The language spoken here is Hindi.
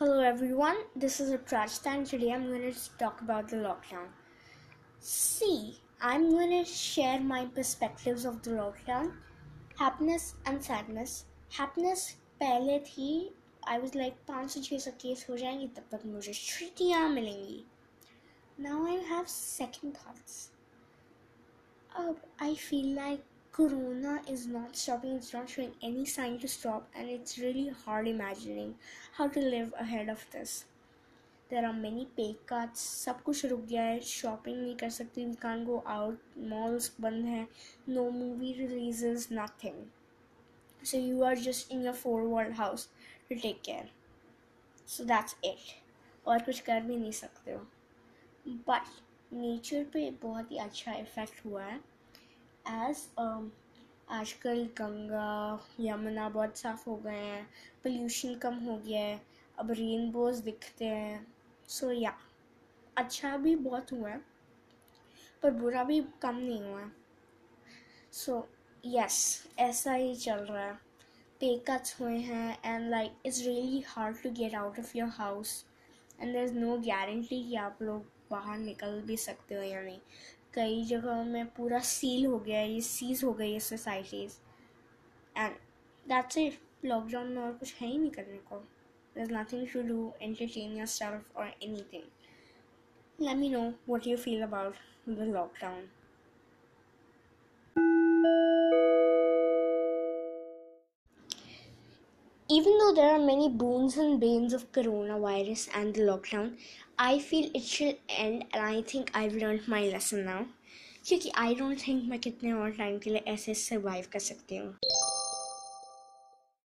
Hello everyone, this is Aprajita and today I'm going to talk about the lockdown. See, I'm going to share my perspectives of the lockdown, happiness and sadness. Happiness पहले थी I was like पाँच से छः सौ केस हो जाएंगे तब तक मुझे छुट्टियाँ मिलेंगी Now I have second thoughts. अब I feel like Corona is not stopping, it's not showing any sign to stop, and it's really hard imagining how to live ahead of this. There are many pay cuts, सब कुछ रुक गया है शॉपिंग नहीं कर सकती we can't go out, malls बंद हैं no movie releases, nothing. So you are just in your four wall house to take care. So that's it. और कुछ कर भी नहीं सकते हो बट नेचर पे बहुत ही अच्छा इफ़ेक्ट हुआ है As um, आजकल गंगा यमुना बहुत साफ़ हो गए हैं पोल्यूशन कम हो गया है अब रेनबोज दिखते हैं। सो so, या yeah, अच्छा भी बहुत हुआ है पर बुरा भी कम नहीं हुआ है। सो यस ऐसा ही चल रहा है। पे कट्स हुए हैं and like it's really hard to get out of your house and there is no guarantee कि आप लोग बाहर निकल भी सकते हो या नहीं। कई जगहों में पूरा सील हो गया, ये सीज हो गई है societies and that's it lockdown में और कुछ है ही नहीं करने को. There is nothing to do entertain yourself और anything let me know what you feel Even though there are many boons and banes of coronavirus and the lockdown, I feel it should end and I think I've learned my lesson now. क्योंकि आई डोंट थिंक मैं कितने और टाइम के लिए ऐसे सर्वाइव कर सकती हूँ